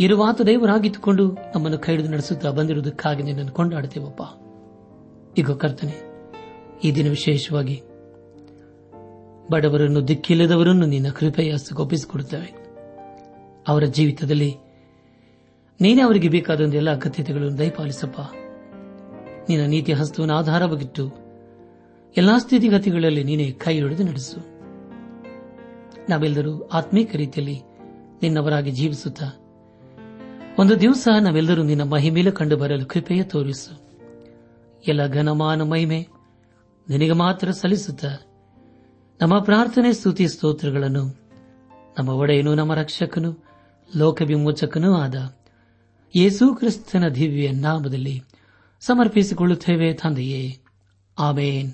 ಇರುವಾತ ದೇವರಾಗಿದ್ದುಕೊಂಡು ನಮ್ಮನ್ನು ಕೈ ಹಿಡಿದು ನಡೆಸುತ್ತಾ ಬಂದಿರುವುದಕ್ಕಾಗಿ ನಿನ್ನನ್ನು ಕೊಂಡಾಡುತ್ತೇವಪ್ಪ. ಈಗ ಕರ್ತನೆ, ಈ ದಿನ ವಿಶೇಷವಾಗಿ ಬಡವರನ್ನು, ದಿಕ್ಕಿಲ್ಲದವರನ್ನು ನಿನ್ನ ಕೃಪೆಯ ಒಪ್ಪಿಸಿಕೊಡುತ್ತೇವೆ. ಅವರ ಜೀವಿತದಲ್ಲಿ ನೀನೇ ಅವರಿಗೆ ಬೇಕಾದ ಎಲ್ಲ ಅಗತ್ಯತೆಗಳನ್ನು ದಯಪಾಲಿಸಪ್ಪ. ನಿನ್ನ ನೀತಿ ಹಸ್ತವನ್ನು ಆಧಾರವಾಗಿಟ್ಟು ಎಲ್ಲಾ ಸ್ಥಿತಿಗತಿಗಳಲ್ಲಿ ನೀನೇ ಕೈ ಹಿಡಿದು ನಡೆಸು. ನಾವೆಲ್ಲರೂ ಆತ್ಮೀಕ ರೀತಿಯಲ್ಲಿ ನಿನ್ನವರಾಗಿ ಜೀವಿಸುತ್ತಾ ಒಂದು ದಿವಸ ನಾವೆಲ್ಲರೂ ನಿನ್ನ ಮಹಿಮೇಲೆ ಕಂಡು ಬರಲು ಕೃಪೆಯ ತೋರಿಸು. ಎಲ್ಲ ಘನಮಾನ ಮಹಿಮೆ ನಿನಗೆ ಮಾತ್ರ ಸಲ್ಲಿಸುತ್ತ. ನಮ್ಮ ಪ್ರಾರ್ಥನೆ, ಸ್ತುತಿ, ಸ್ತೋತ್ರಗಳನ್ನು ನಮ್ಮ ಒಡೆಯನು, ನಮ್ಮ ರಕ್ಷಕನು ಲೋಕ ವಿಮೋಚಕನೂ ಆದ ಯೇಸು ಕ್ರಿಸ್ತನ ದಿವ್ಯ ನಾಮದಲ್ಲಿ ಸಮರ್ಪಿಸಿಕೊಳ್ಳುತ್ತೇವೆ ತಂದೆಯೇ. ಆಮೇನ್.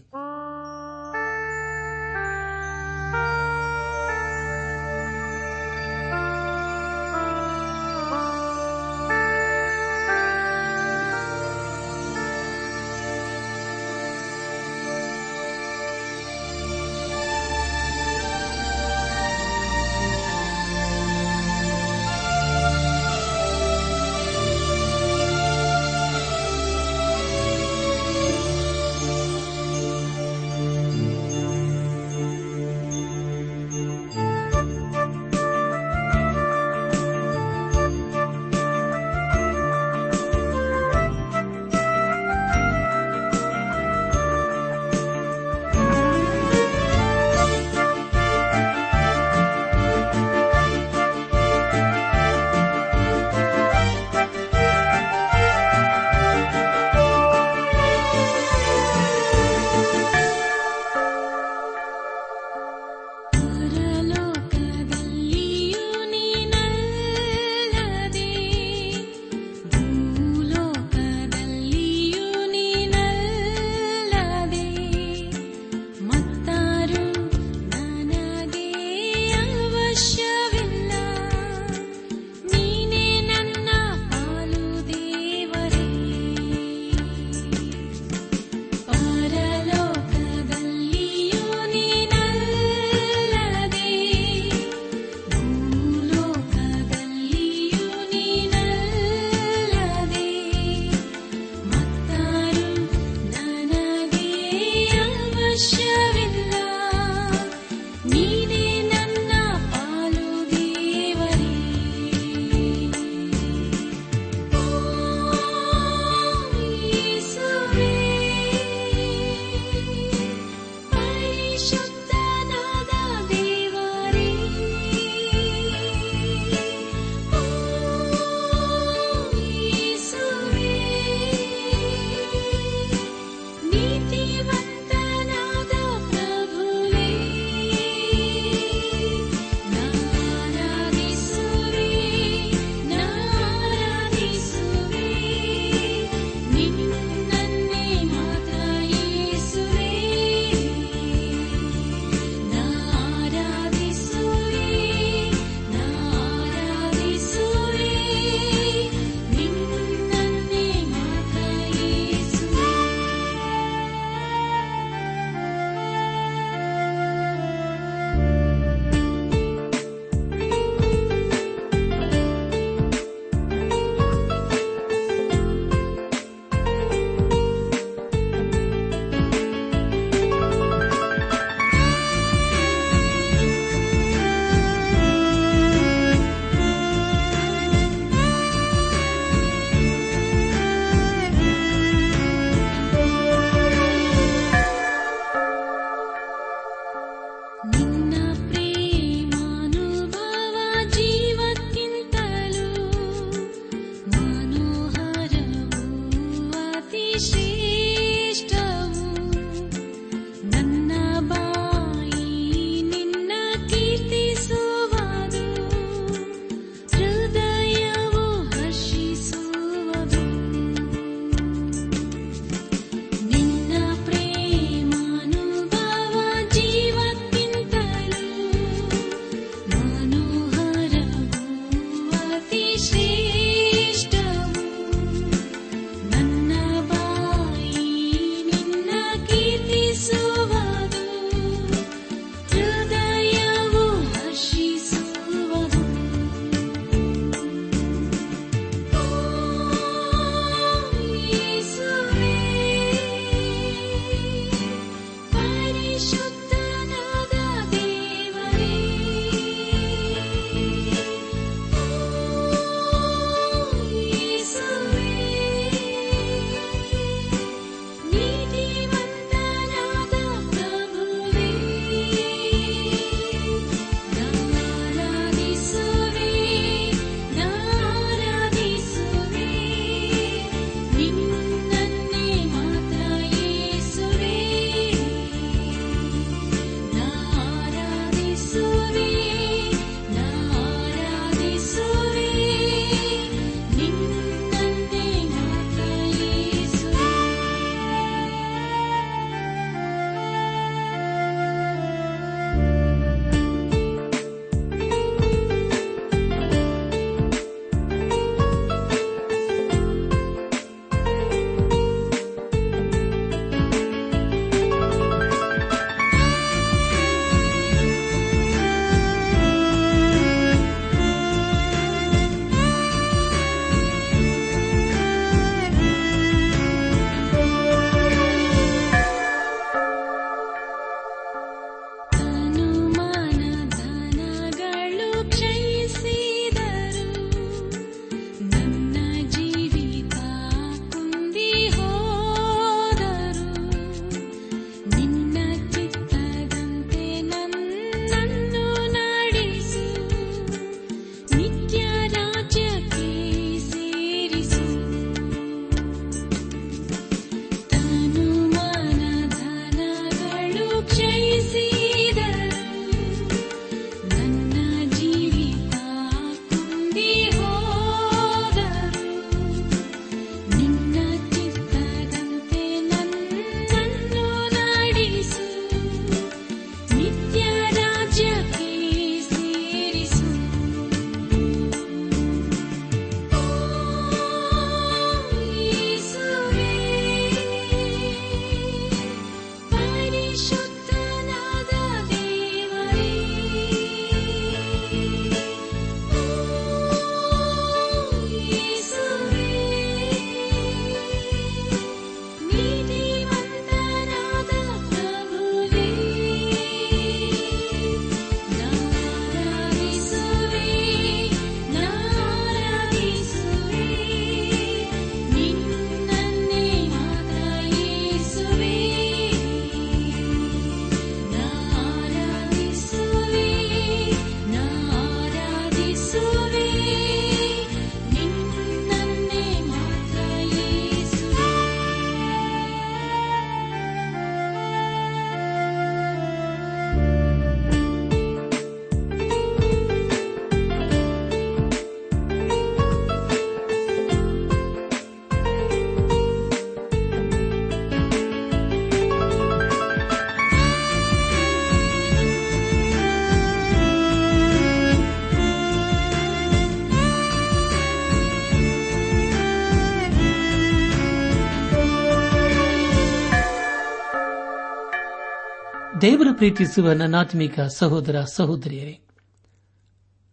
ದೇವರ ಪ್ರೀತಿಸುವ ನನ್ನಾತ್ಮಿಕ ಸಹೋದರ ಸಹೋದರಿಯರೇ,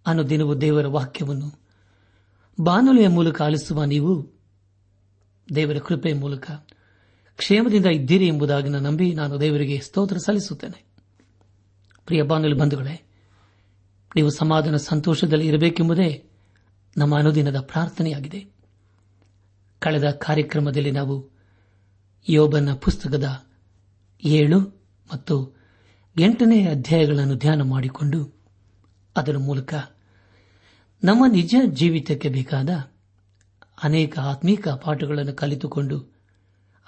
ಅನುದಿನವೂ ದೇವರ ವಾಕ್ಯವನ್ನು ಬಾನುಲಿಯ ಮೂಲಕ ಆಲಿಸುವ ನೀವು ದೇವರ ಕೃಪೆಯ ಮೂಲಕ ಕ್ಷೇಮದಿಂದ ಇದ್ದೀರಿ ಎಂಬುದಾಗಿ ನಂಬಿ ನಾನು ದೇವರಿಗೆ ಸ್ತೋತ್ರ ಸಲ್ಲಿಸುತ್ತೇನೆ. ಪ್ರಿಯ ಬಾನುಲಿ ಬಂಧುಗಳೇ, ನೀವು ಸಮಾಧಾನ ಸಂತೋಷದಲ್ಲಿ ಇರಬೇಕೆಂಬುದೇ ನಮ್ಮ ಅನುದಿನದ ಪ್ರಾರ್ಥನೆಯಾಗಿದೆ. ಕಳೆದ ಕಾರ್ಯಕ್ರಮದಲ್ಲಿ ನಾವು ಯೋಬನ ಪುಸ್ತಕದ ಏಳು ಮತ್ತು ಎಂಟನೇ ಅಧ್ಯಾಯಗಳನ್ನು ಧ್ಯಾನ ಮಾಡಿಕೊಂಡು ಅದರ ಮೂಲಕ ನಮ್ಮ ನಿಜ ಜೀವಿತಕ್ಕೆ ಬೇಕಾದ ಅನೇಕ ಆತ್ಮೀಕ ಪಾಠಗಳನ್ನು ಕಲಿತುಕೊಂಡು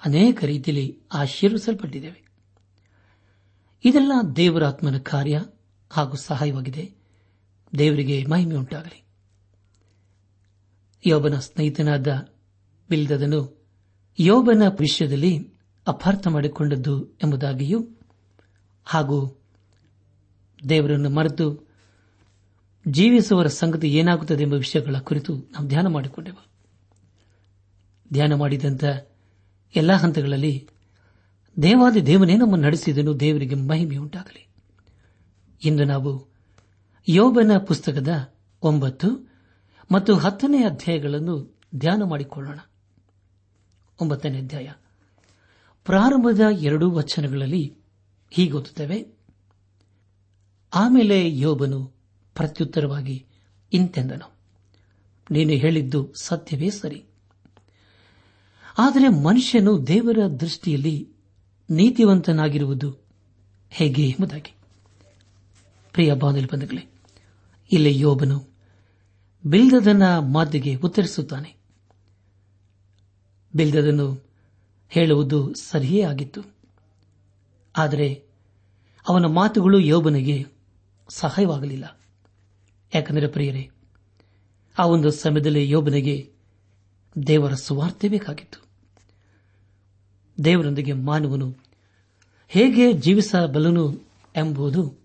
ಅನೇಕ ರೀತಿಯಲ್ಲಿ ಆಶೀರ್ವಿಸಲ್ಪಟ್ಟಿದ್ದೇವೆ. ಇದೆಲ್ಲ ದೇವರಾತ್ಮನ ಕಾರ್ಯ ಹಾಗೂ ಸಹಾಯವಾಗಿದೆ. ದೇವರಿಗೆ ಮಹಿಮೆ ಉಂಟಾಗಲಿ. ಯೋಬನ ಸ್ನೇಹಿತನಾದ ಬಿಲ್ದದನು ಯೋಬನ ವಿಷಯದಲ್ಲಿ ಅಪಾರ್ಥ ಮಾಡಿಕೊಂಡದ್ದು ಎಂಬುದಾಗಿಯೂ ಹಾಗೂ ದೇವರನ್ನು ಮರೆತು ಜೀವಿಸುವರ ಸಂಗತಿ ಏನಾಗುತ್ತದೆ ಎಂಬ ವಿಷಯಗಳ ಕುರಿತು ನಾವು ಧ್ಯಾನ ಮಾಡಿಕೊಂಡೆವು. ಧ್ಯಾನ ಮಾಡಿದಂಥ ಎಲ್ಲಾ ಹಂತಗಳಲ್ಲಿ ದೇವಾದಿ ದೇವನೇ ನಮ್ಮನ್ನು ನಡೆಸಿದನು, ದೇವರಿಗೆ ಮಹಿಮೆ ಉಂಟಾಗಲಿ. ಇಂದು ನಾವು ಯೋಬನ ಪುಸ್ತಕದ ಒಂಬತ್ತು ಮತ್ತು ಹತ್ತನೇ ಅಧ್ಯಾಯಗಳನ್ನು ಧ್ಯಾನ ಮಾಡಿಕೊಳ್ಳೋಣ. ಒಂಬತ್ತನೇ ಅಧ್ಯಾಯ. ಪ್ರಾರಂಭದ ಎರಡೂ ವಚನಗಳಲ್ಲಿ ಹೀಗೊತ್ತುತ್ತವೆ. ಆಮೇಲೆ ಯೋಬನು ಪ್ರತ್ಯುತ್ತರವಾಗಿ ಇಂತೆಂದನು. ನೀನು ಹೇಳಿದ್ದು ಸತ್ಯವೇ ಸರಿ. ಆದರೆ ಮನುಷ್ಯನು ದೇವರ ದೃಷ್ಟಿಯಲ್ಲಿ ನೀತಿವಂತನಾಗಿರುವುದು ಹೇಗೆ ಎಂಬುದಾಗಿ. ಪ್ರಿಯ ಬಾಂಧವ್ಯ ಬಂಧುಗಳೇ, ಇಲ್ಲಿ ಯೋಬನು ಬಿಲ್ದದನ ಮಾತಿಗೆ ಉತ್ತರಿಸುತ್ತಾನೆ. ಬಿಲ್ದದನ್ನು ಹೇಳುವುದು ಸರಿಯೇ ಆಗಿತ್ತು. ಆದರೆ ಅವನ ಮಾತುಗಳು ಯೋಬನಿಗೆ ಸಹಾಯವಾಗಲಿಲ್ಲ. ಯಾಕಂದರೆ ಪ್ರಿಯರೇ, ಆ ಒಂದು ಸಮಯದಲ್ಲಿ ಯೋಬನಿಗೆ ದೇವರ ಸುವಾರ್ತೆ ಬೇಕಾಗಿತ್ತು. ದೇವರೊಂದಿಗೆ ಮಾನವನು ಹೇಗೆ ಜೀವಿಸಬಲ್ಲನು ಎಂಬುದು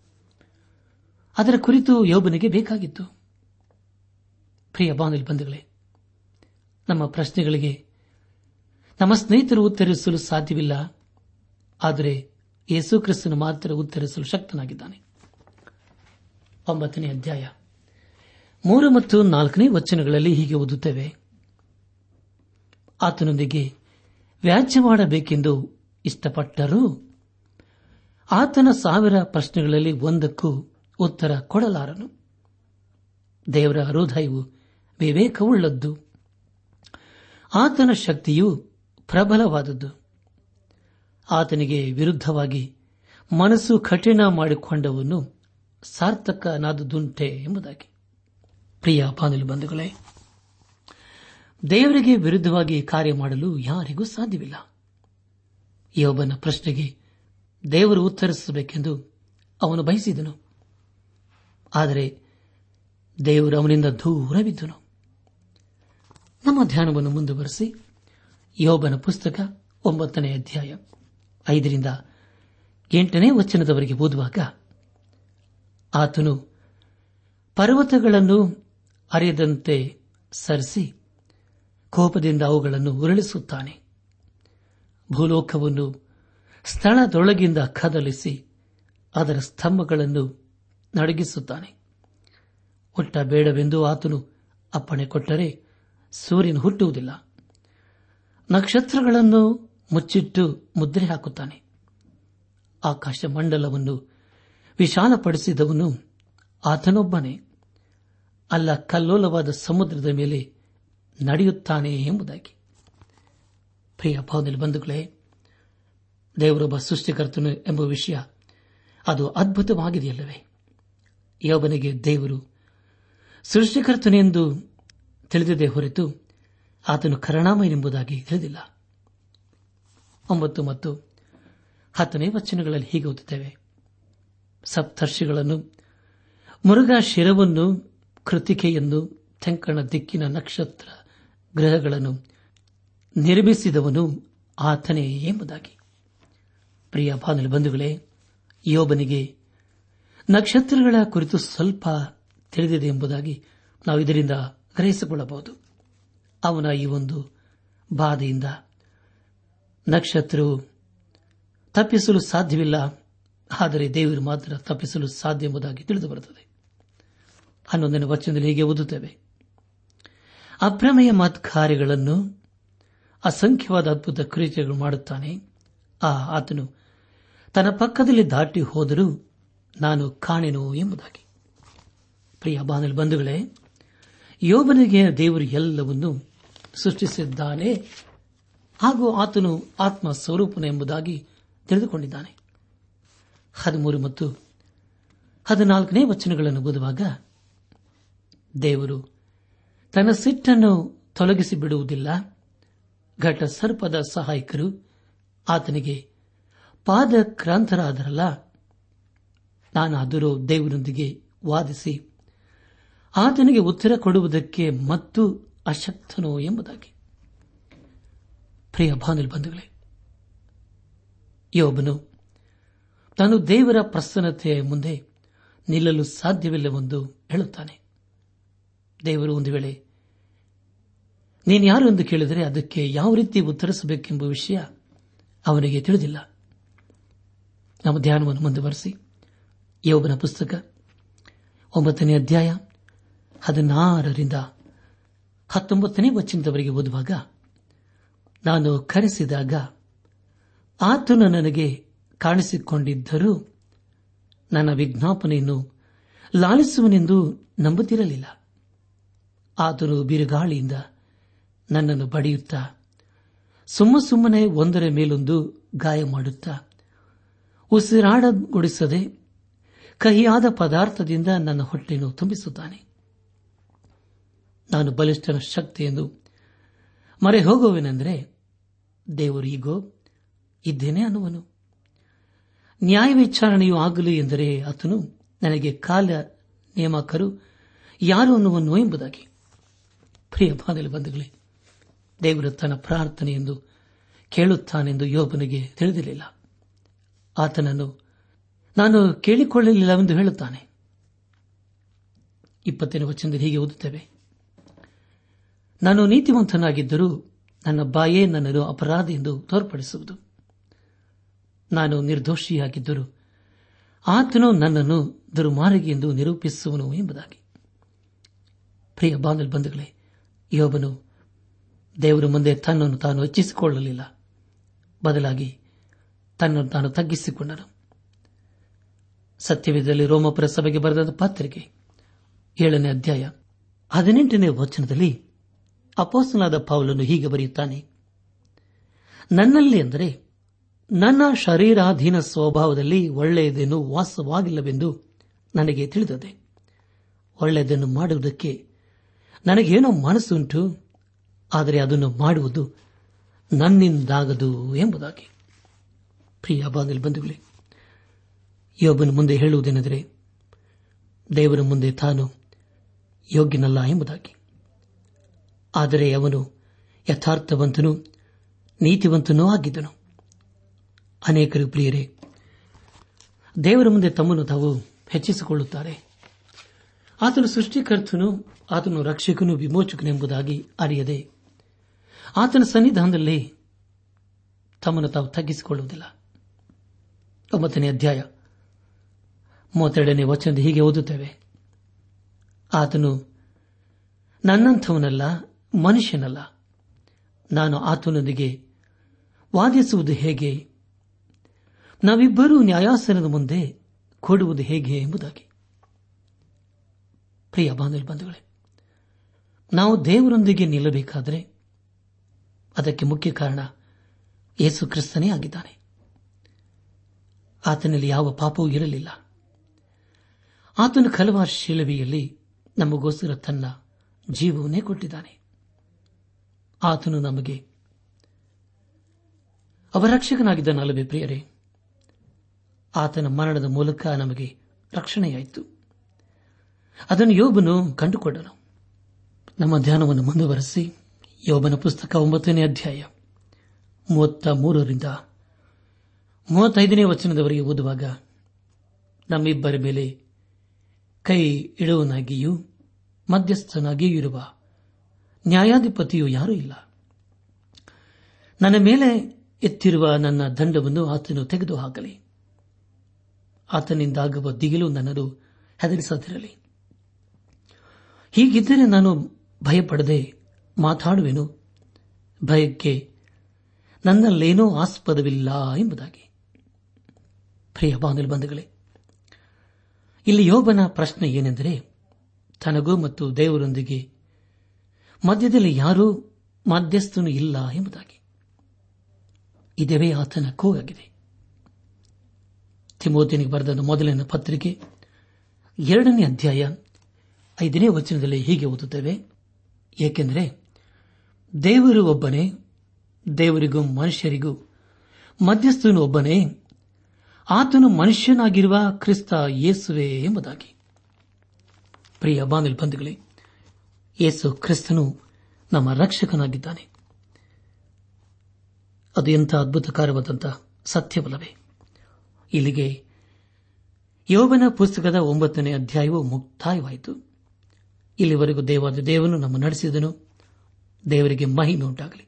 ಅದರ ಕುರಿತು ಯೋಬನಿಗೆ ಬೇಕಾಗಿತ್ತು. ಪ್ರಿಯ ಬಾಂಧವ್ಯ ಬಂಧುಗಳೇ, ನಮ್ಮ ಪ್ರಶ್ನೆಗಳಿಗೆ ನಮ್ಮ ಸ್ನೇಹಿತರು ಉತ್ತರಿಸಲು ಸಾಧ್ಯವಿಲ್ಲ. ಆದರೆ ಯೇಸು ಕ್ರಿಸ್ತನು ಮಾತ್ರ ಉತ್ತರಿಸಲು ಶಕ್ತನಾಗಿದ್ದಾನೆ. ಒಂಬತ್ತನೇ ಅಧ್ಯಾಯ. ಮೂರು ಮತ್ತು ನಾಲ್ಕನೇ ವಚನಗಳಲ್ಲಿ ಹೀಗೆ ಓದುತ್ತೇವೆ. ಆತನೊಂದಿಗೆ ವ್ಯಾಜ್ಯವಾಡಬೇಕೆಂದು ಇಷ್ಟಪಟ್ಟರೂ ಆತನ ಸಾವಿರ ಪ್ರಶ್ನೆಗಳಲ್ಲಿ ಒಂದಕ್ಕೂ ಉತ್ತರ ಕೊಡಲಾರನು. ದೇವರ ಹೃದಯವು ವಿವೇಕವುಳ್ಳದ್ದು. ಆತನ ಶಕ್ತಿಯು ಪ್ರಬಲವಾದದ್ದು. ಆತನಿಗೆ ವಿರುದ್ಧವಾಗಿ ಮನಸ್ಸು ಕಠಿಣ ಮಾಡಿಕೊಂಡವನು ಸಾರ್ಥಕನಾದುದುಂಟೆ ಎಂಬುದಾಗಿ. ಪ್ರಿಯ ಪಾನಲಿ ಬಂಧುಗಳೇ, ದೇವರಿಗೆ ವಿರುದ್ಧವಾಗಿ ಕಾರ್ಯ ಮಾಡಲು ಯಾರಿಗೂ ಸಾಧ್ಯವಿಲ್ಲ. ಯೋಬನ ಪ್ರಶ್ನೆಗೆ ದೇವರು ಉತ್ತರಿಸಬೇಕೆಂದು ಅವನು ಬಯಸಿದನು. ಆದರೆ ದೇವರು ಅವನಿಂದ ದೂರವಿದ್ದನು. ನಮ್ಮ ಧ್ಯಾನವನ್ನು ಮುಂದುವರೆಸಿ ಯೋಬನ ಪುಸ್ತಕ ಒಂಬತ್ತನೇ ಅಧ್ಯಾಯ. ಐದರಿಂದ ಎಂಟನೇ ವಚನದವರೆಗೆ ಓದುವಾಗ ಆತನು ಪರ್ವತಗಳನ್ನು ಅರಿಯದಂತೆ ಸರಿಸಿ ಕೋಪದಿಂದ ಅವುಗಳನ್ನು ಉರುಳಿಸುತ್ತಾನೆ. ಭೂಲೋಕವನ್ನು ಸ್ಥಳದೊಳಗಿಂದ ಕದಲಿಸಿ ಅದರ ಸ್ತಂಭಗಳನ್ನು ನಡಗಿಸುತ್ತಾನೆ. ಹುಟ್ಟ ಬೇಡವೆಂದು ಆತನು ಅಪ್ಪಣೆ ಕೊಟ್ಟರೆ ಸೂರ್ಯನು ಹುಟ್ಟುವುದಿಲ್ಲ. ನಕ್ಷತ್ರಗಳನ್ನು ಮುಚ್ಚಿಟ್ಟು ಮುದ್ರೆ ಹಾಕುತ್ತಾನೆ. ಆಕಾಶ ಮಂಡಲವನ್ನು ವಿಶಾಲಪಡಿಸಿದವನು ಆತನೊಬ್ಬನೇ. ಅಲ್ಲ ಕಲ್ಲೋಲವಾದ ಸಮುದ್ರದ ಮೇಲೆ ನಡೆಯುತ್ತಾನೆ ಎಂಬುದಾಗಿ. ಪ್ರಿಯ ಭಾವದಲ್ಲಿ ಬಂಧುಗಳೇ, ದೇವರೊಬ್ಬ ಸೃಷ್ಟಿಕರ್ತನು ಎಂಬ ವಿಷಯ ಅದು ಅದ್ಭುತವಾಗಿದೆಯಲ್ಲವೇ? ಯೋಬನಿಗೆ ದೇವರು ಸೃಷ್ಟಿಕರ್ತನೆಂದು ತಿಳಿದಿದೆ ಹೊರತು ಆತನು ಕರುಣಾಮಯನೆಂಬುದಾಗಿ ತಿಳಿದಿಲ್ಲ. ಒಂಬತ್ತು ಮತ್ತು ಹತ್ತನೇ ವಚನಗಳಲ್ಲಿ ಹೀಗೆ ಓದುತ್ತೇವೆ. ಸಪ್ತರ್ಷಿಗಳನ್ನು ಮುರುಘಾ ಶಿರವನ್ನು ಕೃತಿಕೆಯನ್ನು ತೆಂಕಣ ದಿಕ್ಕಿನ ನಕ್ಷತ್ರ ಗ್ರಹಗಳನ್ನು ನಿರ್ಮಿಸಿದವನು ಆತನೇ ಎಂಬುದಾಗಿ. ಪ್ರಿಯ ಬಾನಲು ಬಂಧುಗಳೇ, ಯೋಬನಿಗೆ ನಕ್ಷತ್ರಗಳ ಕುರಿತು ಸ್ವಲ್ಪ ತಿಳಿದಿದೆ ಎಂಬುದಾಗಿ ನಾವು ಇದರಿಂದ ಗ್ರಹಿಸಿಕೊಳ್ಳಬಹುದು. ಅವನ ಈ ಒಂದು ಬಾಧೆಯಿಂದ ನಕ್ಷತ್ರವು ತಪ್ಪಿಸಲು ಸಾಧ್ಯವಿಲ್ಲ, ಆದರೆ ದೇವರು ಮಾತ್ರ ತಪ್ಪಿಸಲು ಸಾಧ್ಯ ಎಂಬುದಾಗಿ ತಿಳಿದು ಬರುತ್ತದೆ ಹನ್ನೊಂದನೇ ವಚನದಲ್ಲಿ ಹೀಗೆ ಓದುತ್ತೇವೆ. ಅಪ್ರಮೇಯ ಮತ್ಕಾರ್ಯಗಳನ್ನು ಅಸಂಖ್ಯವಾದ ಅದ್ಭುತ ಕ್ರಿಯೆಗಳು ಮಾಡುತ್ತಾನೆ. ಆ ಆತನು ತನ್ನ ಪಕ್ಕದಲ್ಲಿ ದಾಟಿ ಹೋದರೂ ನಾನು ಕಾಣೆನು ಎಂಬುದಾಗಿ. ಪ್ರಿಯ ಬಾನಲ್ ಬಂಧುಗಳೇ, ಯೋಬನಿಗೆ ದೇವರು ಎಲ್ಲವನ್ನೂ ಸೃಷ್ಟಿಸಿದ್ದಾನೆ ಹಾಗೂ ಆತನು ಆತ್ಮ ಸ್ವರೂಪನ ಎಂಬುದಾಗಿ ತಿಳಿದುಕೊಂಡಿದ್ದಾನೆ. ಹದಿಮೂರು ಮತ್ತು ಹದಿನಾಲ್ಕನೇ ವಚನಗಳನ್ನು ಓದುವಾಗ ದೇವರು ತನ್ನ ಸಿಟ್ಟನ್ನು ತೊಲಗಿಸಿ ಬಿಡುವುದಿಲ್ಲ. ಘಟ ಸರ್ಪದ ಸಹಾಯಕರು ಆತನಿಗೆ ಪಾದ ಪಾದಕ್ರಾಂತರಾದರಲ್ಲ, ನಾನಾದರೂ ದೇವರೊಂದಿಗೆ ವಾದಿಸಿ ಆತನಿಗೆ ಉತ್ತರ ಕೊಡುವುದಕ್ಕೆ ಮತ್ತು ಅಶಕ್ತನೋ ಎಂಬುದಾಗಿ. ಪ್ರಿಯ ಬಾನುಲ್ ಬಂಧುಗಳೇ, ಯೋಬನು ತಾನು ದೇವರ ಪ್ರಸನ್ನತೆಯ ಮುಂದೆ ನಿಲ್ಲಲು ಸಾಧ್ಯವಿಲ್ಲವೆಂದು ಹೇಳುತ್ತಾನೆ. ದೇವರು ಒಂದು ವೇಳೆ ನೀನು ಯಾರು ಎಂದು ಕೇಳಿದರೆ ಅದಕ್ಕೆ ಯಾವ ರೀತಿ ಉತ್ತರಿಸಬೇಕೆಂಬ ವಿಷಯ ಅವನಿಗೆ ತಿಳಿದಿಲ್ಲ. ನಮ್ಮ ಧ್ಯಾನವನ್ನು ಮುಂದುವರೆಸಿ, ಯೋಬನ ಪುಸ್ತಕ ಒಂಬತ್ತನೇ ಅಧ್ಯಾಯ ಹದಿನಾರರಿಂದ ಹತ್ತೊಂಬತ್ತನೇ ವಚನದವರೆಗೆ ಓದುವಾಗ ನಾನು ಕರೆಸಿದಾಗ ಆತನು ನನಗೆ ಕಾಣಿಸಿಕೊಂಡಿದ್ದರೂ ನನ್ನ ವಿಜ್ಞಾಪನೆಯನ್ನು ಲಾಲಿಸುವನೆಂದು ನಂಬುತ್ತಿರಲಿಲ್ಲ. ಆತನು ಬಿರುಗಾಳಿಯಿಂದ ನನ್ನನ್ನು ಬಡಿಯುತ್ತಾ, ಸುಮ್ಮ ಸುಮ್ಮನೆ ಒಂದರ ಮೇಲೊಂದು ಗಾಯ ಮಾಡುತ್ತಾ, ಉಸಿರಾಡಗೊಡಿಸದೆ ಕಹಿಯಾದ ಪದಾರ್ಥದಿಂದ ನನ್ನ ಹೊಟ್ಟೆಯನ್ನು ತುಂಬಿಸುತ್ತಾನೆ. ನಾನು ಬಲಿಷ್ಠನ ಶಕ್ತಿಯೆಂದು ಮರೆ ಹೋಗುವೆನೆಂದರೆ ದೇವರು ಈಗೋ ಇದ್ದೇನೆ ಅನ್ನುವನು. ನ್ಯಾಯ ವಿಚಾರಣೆಯೂ ಆಗಲಿ ಎಂದರೆ ಆತನು ನನಗೆ ಕಾಲ ನೇಮಕರು ಯಾರು ಅನ್ನುವನು ಎಂಬುದಾಗಿ. ಪ್ರಿಯ ಬಾದಲಿ ಬಂಧುಗಳೇ, ದೇವರು ತನ್ನ ಪ್ರಾರ್ಥನೆ ಎಂದು ಕೇಳುತ್ತಾನೆಂದು ಯೋಬನಿಗೆ ತಿಳಿದಿರಲಿಲ್ಲ. ಆತನನ್ನು ನಾನು ಕೇಳಿಕೊಳ್ಳಲಿಲ್ಲವೆಂದು ಹೇಳುತ್ತಾನೆ. ಇಪ್ಪತ್ತನೇ ವಚನದಲ್ಲಿ ಹೀಗೆ ಓದುತ್ತೇವೆ. ನಾನು ನೀತಿವಂತನಾಗಿದ್ದರೂ ನನ್ನ ಬಾಯೇ ನನ್ನನ್ನು ಅಪರಾಧ ಎಂದು ತೋರ್ಪಡಿಸುವುದು. ನಾನು ನಿರ್ದೋಷಿಯಾಗಿದ್ದರೂ ಆತನು ನನ್ನನ್ನು ದುರ್ಮಾರ್ಗಿ ಎಂದು ನಿರೂಪಿಸುವನು ಎಂಬುದಾಗಿ. ಪ್ರಿಯ ಬಾಂಧವ ಬಂಧುಗಳೇ, ಯೋಬನು ದೇವರ ಮುಂದೆ ತನ್ನನ್ನು ತಾನು ಹೆಚ್ಚಿಸಿಕೊಳ್ಳಲಿಲ್ಲ. ಬದಲಾಗಿ ತನ್ನನ್ನು ತಾನು ತಗ್ಗಿಸಿಕೊಂಡನು. ಸತ್ಯವಿದ್ದಲ್ಲಿ ರೋಮಪುರ ಸಭೆಗೆ ಬರೆದ ಪಾತ್ರಿಕೆ ಏಳನೇ ಅಧ್ಯಾಯ ಹದಿನೆಂಟನೇ ವಚನದಲ್ಲಿ ಅಪೋಸನಾದ ಪೌಲನು ಹೀಗೆ ಬರೆಯುತ್ತಾನೆ, ನನ್ನಲ್ಲಿ ಅಂದರೆ ನನ್ನ ಶರೀರಾಧೀನ ಸ್ವಭಾವದಲ್ಲಿ ಒಳ್ಳೆಯದೇನು ವಾಸವಾಗಿಲ್ಲವೆಂದು ನನಗೆ ತಿಳಿದದೆ. ಒಳ್ಳೆಯದನ್ನು ಮಾಡುವುದಕ್ಕೆ ನನಗೇನೋ ಮನಸ್ಸುಂಟು, ಆದರೆ ಅದನ್ನು ಮಾಡುವುದು ನನ್ನಿಂದಾಗದು ಎಂಬುದಾಗಿ. ಪ್ರಿಯ ಬಾಗಿಲು ಬಂಧುಗಳೇ, ಯೋಬನ ಮುಂದೆ ಹೇಳುವುದೇನೆಂದರೆ ದೇವರ ಮುಂದೆ ತಾನು ಯೋಗ್ಯನಲ್ಲ ಎಂಬುದಾಗಿ. ಆದರೆ ಅವನು ಯಥಾರ್ಥವಂತನೂ, ನೀತಿವಂತನೂ ಆಗಿದ್ದನು. ಅನೇಕರು ಪ್ರಿಯರೇ, ದೇವರ ಮುಂದೆ ತಮ್ಮನ್ನು ತಾವು ಹೆಚ್ಚಿಸಿಕೊಳ್ಳುತ್ತಾರೆ. ಆತನು ಸೃಷ್ಟಿಕರ್ತನು, ಆತನು ರಕ್ಷಕನು ವಿಮೋಚಕನೆಂಬುದಾಗಿ ಅರಿಯದೆ, ಆತನ ಸನ್ನಿಧಾನದಲ್ಲಿ ತಮ್ಮನ್ನು ತಾವು ತಗ್ಗಿಸಿಕೊಳ್ಳುವುದಿಲ್ಲ. ಒಂಬತ್ತನೇ ಅಧ್ಯಾಯ, ಮೂವತ್ತೆರಡನೇ ವಚನದ ಹೀಗೆ ಓದುತ್ತೇವೆ. ಆತನು ನನ್ನಂಥವನಲ್ಲ ಮನುಷ್ಯನಲ್ಲ. ನಾನು ಆತನೊಂದಿಗೆ ವಾದಿಸುವುದು ಹೇಗೆ? ನಾವಿಬ್ಬರೂ ನ್ಯಾಯಾಸನದ ಮುಂದೆ ಕೊಡುವುದು ಹೇಗೆ ಎಂಬುದಾಗಿ. ಪ್ರಿಯ ಬಂಧುಗಳೇ, ನಾವು ದೇವರೊಂದಿಗೆ ನಿಲ್ಲಬೇಕಾದರೆ ಅದಕ್ಕೆ ಮುಖ್ಯ ಕಾರಣ ಯೇಸು ಕ್ರಿಸ್ತನೇ ಆಗಿದ್ದಾನೆ. ಆತನಲ್ಲಿ ಯಾವ ಪಾಪವೂ ಇರಲಿಲ್ಲ. ಆತನು ಕಲವಾರ ಶಿಲುಬೆಯಲ್ಲಿ ನಮಗೋಸ್ಕರ ತನ್ನ ಜೀವವನ್ನೇ ಕೊಟ್ಟಿದ್ದಾನೆ. ಆತನು ನಮಗೆ ಅವರಕ್ಷಕನಾಗಿದ್ದನಲ್ಲವೇ ಪ್ರಿಯರೇ? ಆತನ ಮರಣದ ಮೂಲಕ ನಮಗೆ ರಕ್ಷಣೆಯಾಯಿತು. ಅದನ್ನು ಯೋಬನು ಕಂಡುಕೊಂಡನು. ನಮ್ಮ ಧ್ಯಾನವನ್ನು ಮುಂದುವರೆಸಿ. ಯೋಬನ ಪುಸ್ತಕ ಒಂಬತ್ತನೇ ಅಧ್ಯಾಯ, ಮೂವತ್ತ ಮೂರರಿಂದ ಮೂವತ್ತೈದನೇ ವಚನದವರೆಗೆ ಓದುವಾಗ, ನಮ್ಮಿಬ್ಬರ ಮೇಲೆ ಕೈ ಇಡುವನಾಗಿಯೂ ಮಧ್ಯಸ್ಥನಾಗಿಯೂ ಇರುವ ನ್ಯಾಯಾಧಿಪತಿಯು ಯಾರೂ ಇಲ್ಲ. ನನ್ನ ಮೇಲೆ ಎತ್ತಿರುವ ನನ್ನ ದಂಡವನ್ನು ಆತನು ತೆಗೆದುಹಾಕಲಿ. ಆತನಿಂದಾಗುವ ದಿಗಿಲು ನನ್ನನ್ನು ಹೆದರಿಸದಿರಲಿ. ಹೀಗಿದ್ದರೆ ನಾನು ಭಯಪಡದೆ ಮಾತಾಡುವೆನು. ಭಯಕ್ಕೆ ನನ್ನಲ್ಲೇನೂ ಆಸ್ಪದವಿಲ್ಲ ಎಂಬುದಾಗಿ. ಪ್ರಿಯ ಬಂಧುಗಳೇ, ಇಲ್ಲಿ ಯೋಬನ ಪ್ರಶ್ನೆ ಏನೆಂದರೆ, ತನಗೂ ಮತ್ತು ದೇವರೊಂದಿಗೆ ಮಧ್ಯದಲ್ಲಿ ಯಾರೂ ಮಧ್ಯಸ್ಥನು ಇಲ್ಲ ಎಂಬುದಾಗಿ. ಇದೇ ಆತನ ಕೂಗಾಗಿದೆ. ತಿಮೋತಿನಿಗೆ ಬರೆದ ಮೊದಲನೇ ಪತ್ರಿಕೆ, ಎರಡನೇ ಅಧ್ಯಾಯ, ಐದನೇ ವಚನದಲ್ಲಿ ಹೀಗೆ ಓದುತ್ತೇವೆ. ಏಕೆಂದರೆ ದೇವರು ಒಬ್ಬನೇ, ದೇವರಿಗೂ ಮನುಷ್ಯರಿಗೂ ಮಧ್ಯಸ್ಥನು ಒಬ್ಬನೇ, ಆತನು ಮನುಷ್ಯನಾಗಿರುವ ಕ್ರಿಸ್ತ ಯೇಸುವೆ ಎಂಬುದಾಗಿ. ಪ್ರಿಯ ಬಾಂಧವ ಬಂಧುಗಳೇ ಯೇಸು ಕ್ರಿಸ್ತನು ನಮ್ಮ ರಕ್ಷಕನಾಗಿದ್ದಾನೆ. ಅದು ಎಂಥ ಅದ್ಭುತಕಾರವಾದಂಥ ಸತ್ಯವಲ್ಲವೇ? ಇಲ್ಲಿಗೆ ಯೋಬನ ಪುಸ್ತಕದ ಒಂಬತ್ತನೇ ಅಧ್ಯಾಯವು ಮುಕ್ತಾಯವಾಯಿತು. ಇಲ್ಲಿವರೆಗೂ ದೇವಾದ ದೇವನು ನಮ್ಮ ನಡೆಸಿದನು. ದೇವರಿಗೆ ಮಹಿಮೆ ಉಂಟಾಗಲಿ.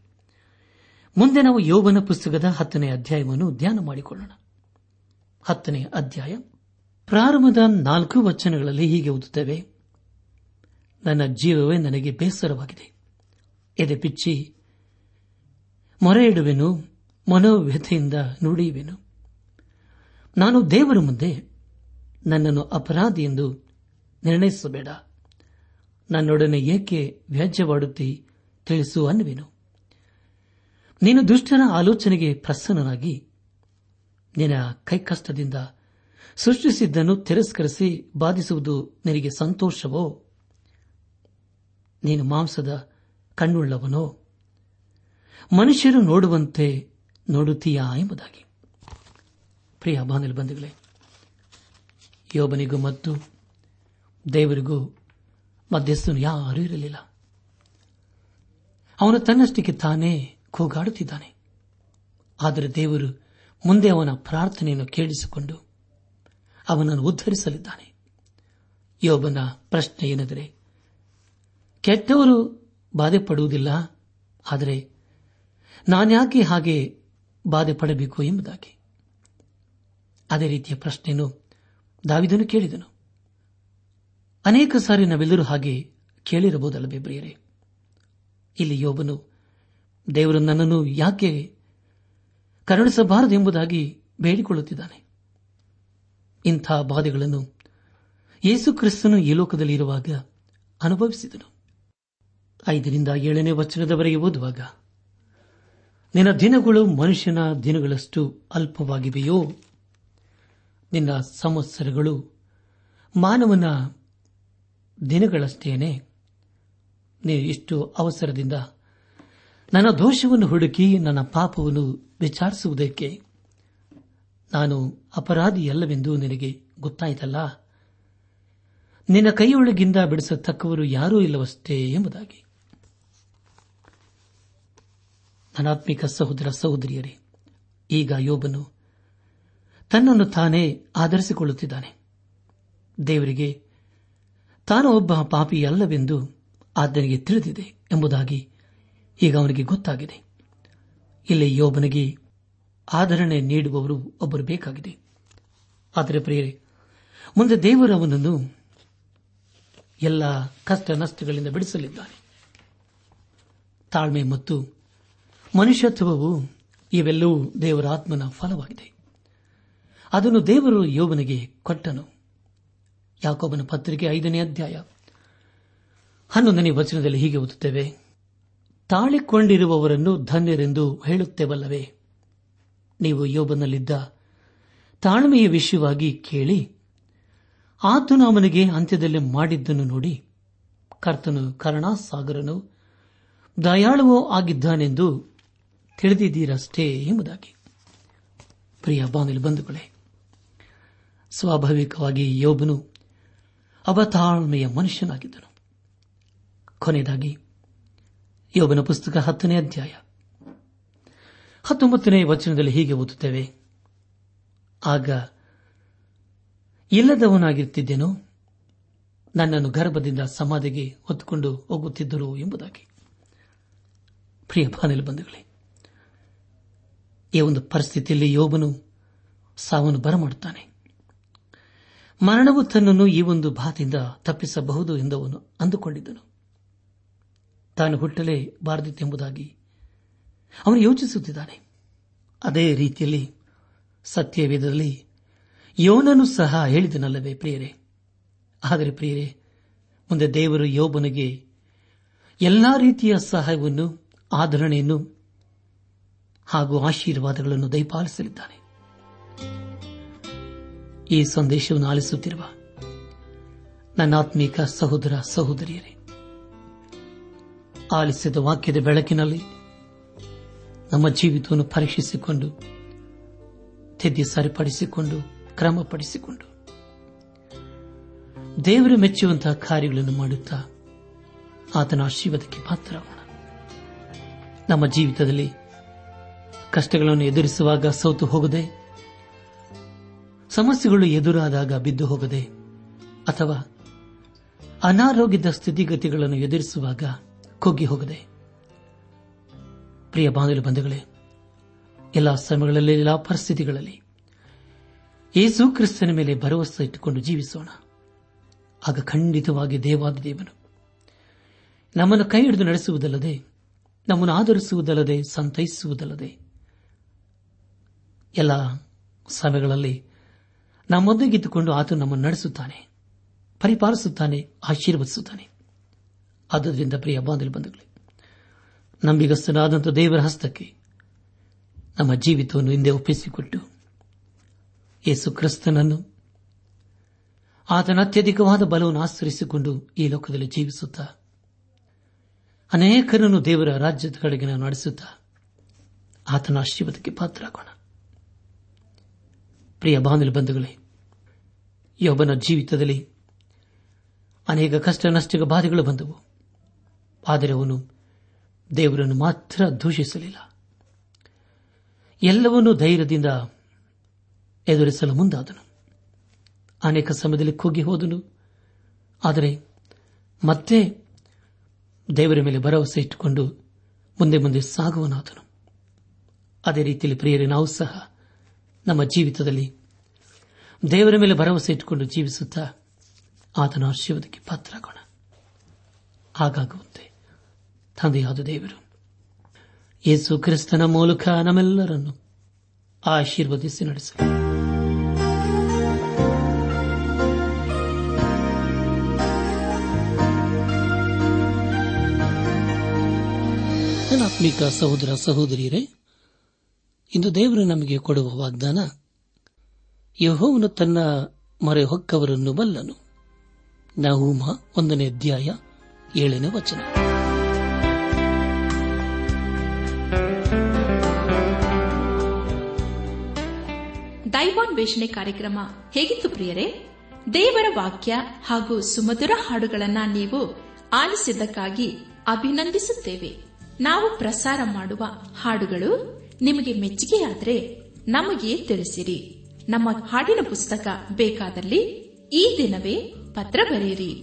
ಮುಂದೆ ನಾವು ಯೋಬನ ಪುಸ್ತಕದ ಹತ್ತನೇ ಅಧ್ಯಾಯವನ್ನು ಧ್ಯಾನ ಮಾಡಿಕೊಳ್ಳೋಣ. ಹತ್ತನೇ ಅಧ್ಯಾಯ ಪ್ರಾರಂಭದ ನಾಲ್ಕು ವಚನಗಳಲ್ಲಿ ಹೀಗೆ ಓದುತ್ತೇವೆ. ನನ್ನ ಜೀವವೇ ನನಗೆ ಬೇಸರವಾಗಿದೆ. ಎದೆ ಪಿಚ್ಚಿ ಮೊರೆ ಇಡುವೆನು ಮನೋವ್ಯಥೆಯಿಂದ ನುಡಿಯುವೆನು. ನಾನು ದೇವರ ಮುಂದೆ ನನ್ನನ್ನು ಅಪರಾಧಿ ಎಂದು ನಿರ್ಣಯಿಸಬೇಡ. ನನ್ನೊಡನೆ ಏಕೆ ವ್ಯಾಜ್ಯವಾಡುತ್ತಿ ತಿಳಿಸು ಅನ್ನುವೆನು. ನೀನು ದುಷ್ಟನ ಆಲೋಚನೆಗೆ ಪ್ರಸನ್ನನಾಗಿ, ನಿನ್ನ ಕೈಕಷ್ಟದಿಂದ ಸೃಷ್ಟಿಸಿದ್ದನ್ನು ತಿರಸ್ಕರಿಸಿ ಬಾಧಿಸುವುದು ನಿನಗೆ ಸಂತೋಷವೋ? ನೀನು ಮಾಂಸದ ಕಣ್ಣುಳ್ಳವನೋ? ಮನುಷ್ಯರು ನೋಡುವಂತೆ ನೋಡುತ್ತೀಯಾ ಎಂಬುದಾಗಿ. ಪ್ರಿಯ ಬಾಂಧವ ಬಂಧುಗಳೇ, ಯೋಬನಿಗೂ ಮತ್ತು ದೇವರಿಗೂ ಮಧ್ಯಸ್ಥನು ಯಾರೂ ಇರಲಿಲ್ಲ. ಅವನು ತನ್ನಷ್ಟಕ್ಕೆ ತಾನೇ ಕೂಗಾಡುತ್ತಿದ್ದಾನೆ. ಆದರೆ ದೇವರು ಮುಂದೆ ಅವನ ಪ್ರಾರ್ಥನೆಯನ್ನು ಕೇಳಿಸಿಕೊಂಡು ಅವನನ್ನು ಉದ್ಧರಿಸಲಿದ್ದಾನೆ. ಯೋಬನ ಪ್ರಶ್ನೆ ಏನೆಂದರೆ ಕೆಟ್ಟವರು ಬಾಧೆ ಪಡುವುದಿಲ್ಲ ಆದರೆ ನಾನ್ಯಾಕೆ ಹಾಗೆ ಬಾಧೆ ಪಡಬೇಕು ಎಂಬುದಾಗಿ. ಅದೇ ರೀತಿಯ ಪ್ರಶ್ನೆಯನ್ನು ದಾವಿದನು ಕೇಳಿದನು. ಅನೇಕ ಸಾರಿ ನಾವೆಲ್ಲರೂ ಹಾಗೆ ಕೇಳಿರಬಹುದಲ್ಲ ಪ್ರಿಯರೇ ಇಲ್ಲಿ ಯೋಬನು, ದೇವರು ನನ್ನನ್ನು ಯಾಕೆ ಕರುಣಿಸಬಾರದು ಎಂಬುದಾಗಿ ಬೇಡಿಕೊಳ್ಳುತ್ತಿದ್ದಾನೆ. ಇಂಥ ಬಾಧೆಗಳನ್ನು ಯೇಸು ಕ್ರಿಸ್ತನು ಈ ಲೋಕದಲ್ಲಿ ಇರುವಾಗ ಅನುಭವಿಸಿದನು. ಐದರಿಂದ ಏಳನೇ ವಚನದವರೆಗೆ ಓದುವಾಗ, ನಿನ್ನ ದಿನಗಳು ಮನುಷ್ಯನ ದಿನಗಳಷ್ಟು ಅಲ್ಪವಾಗಿವೆಯೋ? ನಿನ್ನ ಸಂವತ್ಸರಗಳು ಮಾನವನ ದಿನಗಳಷ್ಟೇನೆ? ನೀ ಇಷ್ಟು ಅವಸರದಿಂದ ನನ್ನ ದೋಷವನ್ನು ಹುಡುಕಿ ನನ್ನ ಪಾಪವನ್ನು ವಿಚಾರಿಸುವುದಕ್ಕೆ ನಾನು ಅಪರಾಧಿಯಲ್ಲವೆಂದು ನಿನಗೆ ಗೊತ್ತಾಯಿತಲ್ಲ? ನಿನ್ನ ಕೈಯೊಳಗಿಂದ ಬಿಡಿಸತಕ್ಕವರು ಯಾರೂ ಇಲ್ಲವಷ್ಟೇ ಎಂಬುದಾಗಿ. ನನಾತ್ಮಿಕ ಸಹೋದರ ಸಹೋದರಿಯರೇ, ಈಗ ಯೋಬನು ತನ್ನನ್ನು ತಾನೇ ಆಧರಿಸಿಕೊಳ್ಳುತ್ತಿದ್ದಾನೆ. ದೇವರಿಗೆ, ತಾನು ಒಬ್ಬ ಪಾಪಿ ಅಲ್ಲವೆಂದು ಆತನಿಗೆ ತಿಳಿದಿದೆ ಎಂಬುದಾಗಿ ಈಗ ಅವನಿಗೆ ಗೊತ್ತಾಗಿದೆ. ಇಲ್ಲಿ ಯೋಬನಿಗೆ ಆಧರಣೆ ನೀಡುವವರು ಒಬ್ಬರು ಬೇಕಾಗಿದೆ. ಆದರೆ ಪ್ರಿಯರೇ, ಮುಂದೆ ದೇವರು ಅವನನ್ನು ಎಲ್ಲ ಕಷ್ಟ ನಷ್ಟಗಳಿಂದ ಬಿಡಿಸಲಿದ್ದಾನೆ. ತಾಳ್ಮೆ ಮತ್ತು ಮನುಷ್ಯತ್ವವು ಇವೆಲ್ಲವೂ ದೇವರ ಆತ್ಮನ ಫಲವಾಗಿದೆ. ಅದನ್ನು ದೇವರು ಯೋಬನಿಗೆ ಕೊಟ್ಟನು. ಯಾಕೋಬನ ಪತ್ರಿಕೆ ಐದನೇ ಅಧ್ಯಾಯ. ಹನ್ನೊಂದನೇ ವಚನದಲ್ಲಿ ಹೀಗೆ ಓದುತ್ತೇವೆ. ತಾಳಿಕೊಂಡಿರುವವರನ್ನು ಧನ್ಯರೆಂದು ಹೇಳುತ್ತೇವಲ್ಲವೇ? ನೀವು ಯೋಬನಲ್ಲಿದ್ದ ತಾಳ್ಮೆಯ ವಿಷಯವಾಗಿ ಕೇಳಿ ಆತನು ಅವನಿಗೆ ಅಂತ್ಯದಲ್ಲಿ ಮಾಡಿದ್ದನ್ನು ನೋಡಿ, ಕರ್ತನು ಕರುಣಾಸಾಗರನು, ದಯಾಳುವೋ ಆಗಿದ್ದಾನೆಂದು ತಿಳಿದಿದ್ದೀರಷ್ಟೇ ಎಂಬುದಾಗಿ. ಪ್ರಿಯ ಬಾನಿಲು ಬಂಧುಗಳೇ, ಸ್ವಾಭಾವಿಕವಾಗಿ ಯೋಬನು ಅವತಾಳ್ಮೆಯ ಮನುಷ್ಯನಾಗಿದ್ದನು. ಕೊನೆಯದಾಗಿ, ಯೋಬನ ಪುಸ್ತಕ ಹತ್ತನೇ ಅಧ್ಯಾಯ. ಹತ್ತೊಂಬತ್ತನೇ ವಚನದಲ್ಲಿ ಹೀಗೆ ಓದುತ್ತೇವೆ. ಆಗ, ಇಲ್ಲದವನಾಗಿರುತ್ತಿದ್ದೇನೋ, ನನ್ನನ್ನು ಗರ್ಭದಿಂದ ಸಮಾಧಿಗೆ ಹೊತ್ತುಕೊಂಡು ಹೋಗುತ್ತಿದ್ದರು ಎಂಬುದಾಗಿ. ಪ್ರಿಯ ಬಾನಿಲ್ ಬಂಧುಗಳೇ ಈ ಒಂದು ಪರಿಸ್ಥಿತಿಯಲ್ಲಿ ಯೋಬನು ಸಾವನ್ನು ಬರಮಾಡುತ್ತಾನೆ. ಮರಣವು ತನ್ನನ್ನು ಈ ಒಂದು ಭಾತಿಯಿಂದ ತಪ್ಪಿಸಬಹುದು ಎಂದವನು ಅಂದುಕೊಂಡಿದ್ದನು. ತಾನು ಹುಟ್ಟಲೇ ಬಾರದಿತ್ತೆಂಬುದಾಗಿ ಅವನು ಯೋಚಿಸುತ್ತಿದ್ದಾನೆ. ಅದೇ ರೀತಿಯಲ್ಲಿ ಸತ್ಯವೇದದಲ್ಲಿ ಯೋನನು ಸಹ ಹೇಳಿದನಲ್ಲವೇ ಪ್ರಿಯರೇ? ಆದರೆ ಪ್ರಿಯರೇ, ಮುಂದೆ ದೇವರು ಯೋಬನಿಗೆ ಎಲ್ಲಾ ರೀತಿಯ ಸಹಾಯವನ್ನು ಆಧರಣೆಯನ್ನು ಹಾಗೂ ಆಶೀರ್ವಾದಗಳನ್ನು ದಯಪಾಲಿಸಲಿದ್ದಾನೆ. ಈ ಸಂದೇಶವನ್ನು ಆಲಿಸುತ್ತಿರುವ ನನ್ನಾತ್ಮೀಕ ಸಹೋದರ ಸಹೋದರಿಯರೇ, ಆಲಿಸಿದ ವಾಕ್ಯದ ಬೆಳಕಿನಲ್ಲಿ ನಮ್ಮ ಜೀವಿತವನ್ನು ಪರೀಕ್ಷಿಸಿಕೊಂಡು, ತಿದ್ದಿ ಸರಿಪಡಿಸಿಕೊಂಡು, ಕ್ರಮಪಡಿಸಿಕೊಂಡು, ದೇವರು ಮೆಚ್ಚುವಂತಹ ಕಾರ್ಯಗಳನ್ನು ಮಾಡುತ್ತಾ ಆತನ ಆಶೀರ್ವಾದಕ್ಕೆ ಪಾತ್ರರಾಗೋಣ. ನಮ್ಮ ಜೀವಿತದಲ್ಲಿ ಕಷ್ಟಗಳನ್ನು ಎದುರಿಸುವಾಗ ಸೋತು ಹೋಗದೆ, ಸಮಸ್ಯೆಗಳು ಎದುರಾದಾಗ ಬಿದ್ದು ಹೋಗದೆ, ಅಥವಾ ಅನಾರೋಗ್ಯದ ಸ್ಥಿತಿಗತಿಗಳನ್ನು ಎದುರಿಸುವಾಗ ಕುಗ್ಗಿ ಹೋಗದೆ. ಪ್ರಿಯ ಬಾಂಧವ ಬಂಧುಗಳೇ, ಎಲ್ಲ ಸಮಯಗಳಲ್ಲಿ, ಎಲ್ಲ ಪರಿಸ್ಥಿತಿಗಳಲ್ಲಿ ಯೇಸು ಕ್ರಿಸ್ತನ ಮೇಲೆ ಭರವಸೆ ಇಟ್ಟುಕೊಂಡು ಜೀವಿಸೋಣ. ಆಗ ಖಂಡಿತವಾಗಿ ದೇವಾದ ದೇವನು ನಮ್ಮನ್ನು ಕೈ ಹಿಡಿದು ನಡೆಸುವುದಲ್ಲದೆ, ನಮ್ಮನ್ನು ಆಧರಿಸುವುದಲ್ಲದೆ, ಸಂತೈಸುವುದಲ್ಲದೆ ಎಲ್ಲ ಸಮಯಗಳಲ್ಲಿ ನಮ್ಮೊಂದಿಗಿದ್ದುಕೊಂಡು ಆತ ನಮ್ಮನ್ನು ನಡೆಸುತ್ತಾನೆ, ಪರಿಪಾಲಿಸುತ್ತಾನೆ, ಆಶೀರ್ವದಿಸುತ್ತಾನೆ. ಆದ್ದರಿಂದ ಪ್ರಿಯ ಬಾಂಧವ ಬಂಧುಗಳೇ, ನಂಬಿಗಸ್ತನಾದಂಥ ದೇವರ ಹಸ್ತಕ್ಕೆ ನಮ್ಮ ಜೀವಿತವನ್ನು ಹಿಂದೆ ಒಪ್ಪಿಸಿಕೊಟ್ಟು ಯೇಸು ಕ್ರಿಸ್ತನನ್ನು ಆತನ ಅತ್ಯಧಿಕವಾದ ಬಲವನ್ನು ಆಶ್ರಯಿಸಿಕೊಂಡು ಈ ಲೋಕದಲ್ಲಿ ಜೀವಿಸುತ್ತಾ, ಅನೇಕರನ್ನು ದೇವರ ರಾಜ್ಯದ ಕಡೆಗೆ ನಾವು ನಡೆಸುತ್ತಾ, ಆತನ ಆಶೀರ್ವಾದಕ್ಕೆ ಪಾತ್ರರಾಗೋಣ. ಪ್ರಿಯ ಬಾಂಧವ ಬಂಧುಗಳೇ ಯೊಬ್ಬನ ಜೀವಿತದಲ್ಲಿ ಅನೇಕ ಕಷ್ಟ ನಷ್ಟ ಬಾಧೆಗಳು ಬಂದವು. ಆದರೆ ಅವನು ದೇವರನ್ನು ಮಾತ್ರ ದೂಷಿಸಲಿಲ್ಲ. ಎಲ್ಲವನ್ನೂ ಧೈರ್ಯದಿಂದ ಎದುರಿಸಲು ಮುಂದಾದನು. ಅನೇಕ ಸಮಯದಲ್ಲಿ ಕುಗ್ಗಿ ಹೋದನು. ಆದರೆ ಮತ್ತೆ ದೇವರ ಮೇಲೆ ಭರವಸೆ ಇಟ್ಟುಕೊಂಡು ಮುಂದೆ ಮುಂದೆ ಸಾಗುವನಾದನು. ಅದೇ ರೀತಿಯಲ್ಲಿ ಪ್ರಿಯರೇ, ನಾವು ಸಹ ನಮ್ಮ ಜೀವಿತದಲ್ಲಿ. ದೇವರ ಮೇಲೆ ಭರವಸೆ ಇಟ್ಟುಕೊಂಡು ಜೀವಿಸುತ್ತಾ ಆತನ ಆಶೀರ್ವಾದಕ್ಕೆ ಪಾತ್ರರಾಗೋಣ. ಹಾಗಾಗುವಂತೆ ತಂದೆಯಾದ ದೇವರು, ಯೇಸು ಕ್ರಿಸ್ತನ ಮೂಲಕ ನಮ್ಮೆಲ್ಲರನ್ನು ಆಶೀರ್ವದಿಸಿ ನಡೆಸಲಿ. ಆತ್ಮಿಕ ಸಹೋದರ ಸಹೋದರಿಯರೇ ಇಂದು ದೇವರು ನಮಗೆ ಕೊಡುವ ವಾಗ್ದಾನ, ಯಹೋವನು ತನ್ನ ಮರೆ ಹೊಕ್ಕವರನ್ನು ಬಲ್ಲನು. ನಹೂಮ ಒಂದನೇ ಅಧ್ಯಾಯ ಏಳನೇ ವಚನ. ದೈವಾನ್ ವೇಷಣೆ ಕಾರ್ಯಕ್ರಮ ಹೇಗಿತ್ತು ಪ್ರಿಯರೇ? ದೇವರ ವಾಕ್ಯ ಹಾಗೂ ಸುಮಧುರ ಹಾಡುಗಳನ್ನ ನೀವು ಆಲಿಸಿದ್ದಕ್ಕಾಗಿ ಅಭಿನಂದಿಸುತ್ತೇವೆ. ನಾವು ಪ್ರಸಾರ ಮಾಡುವ ಹಾಡುಗಳು ನಿಮಗೆ ಮೆಚ್ಚುಗೆಯಾದರೆ ನಮಗೆ ತಿಳಿಸಿರಿ. ನಮ್ಮ ಹಾಡಿನ ಪುಸ್ತಕ ಬೇಕಾದಲ್ಲಿ ಈ ದಿನವೇ ಪತ್ರ ಬರೆಯಿರಿ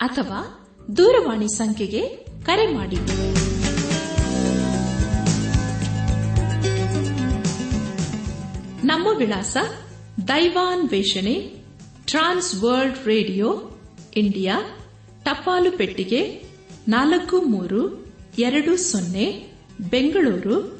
ಅಥವಾ ದೂರವಾಣಿ ಸಂಖ್ಯೆಗೆ ಕರೆ ಮಾಡಿ. ನಮ್ಮ ವಿಳಾಸ ದೈವಾನ್ ವೇಷಣೆ ಟ್ರಾನ್ಸ್ ವರ್ಲ್ಡ್ ರೇಡಿಯೋ, ಇಂಡಿಯಾ, ಟಪಾಲು ಪೆಟ್ಟಿಗೆ ನಾಲ್ಕು ಮೂರು ಎರಡು ಸೊನ್ನೆ, Bengaluru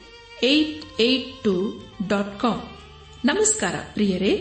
eight eight two dot com ನಮಸ್ಕಾರ ಪ್ರಿಯರೇ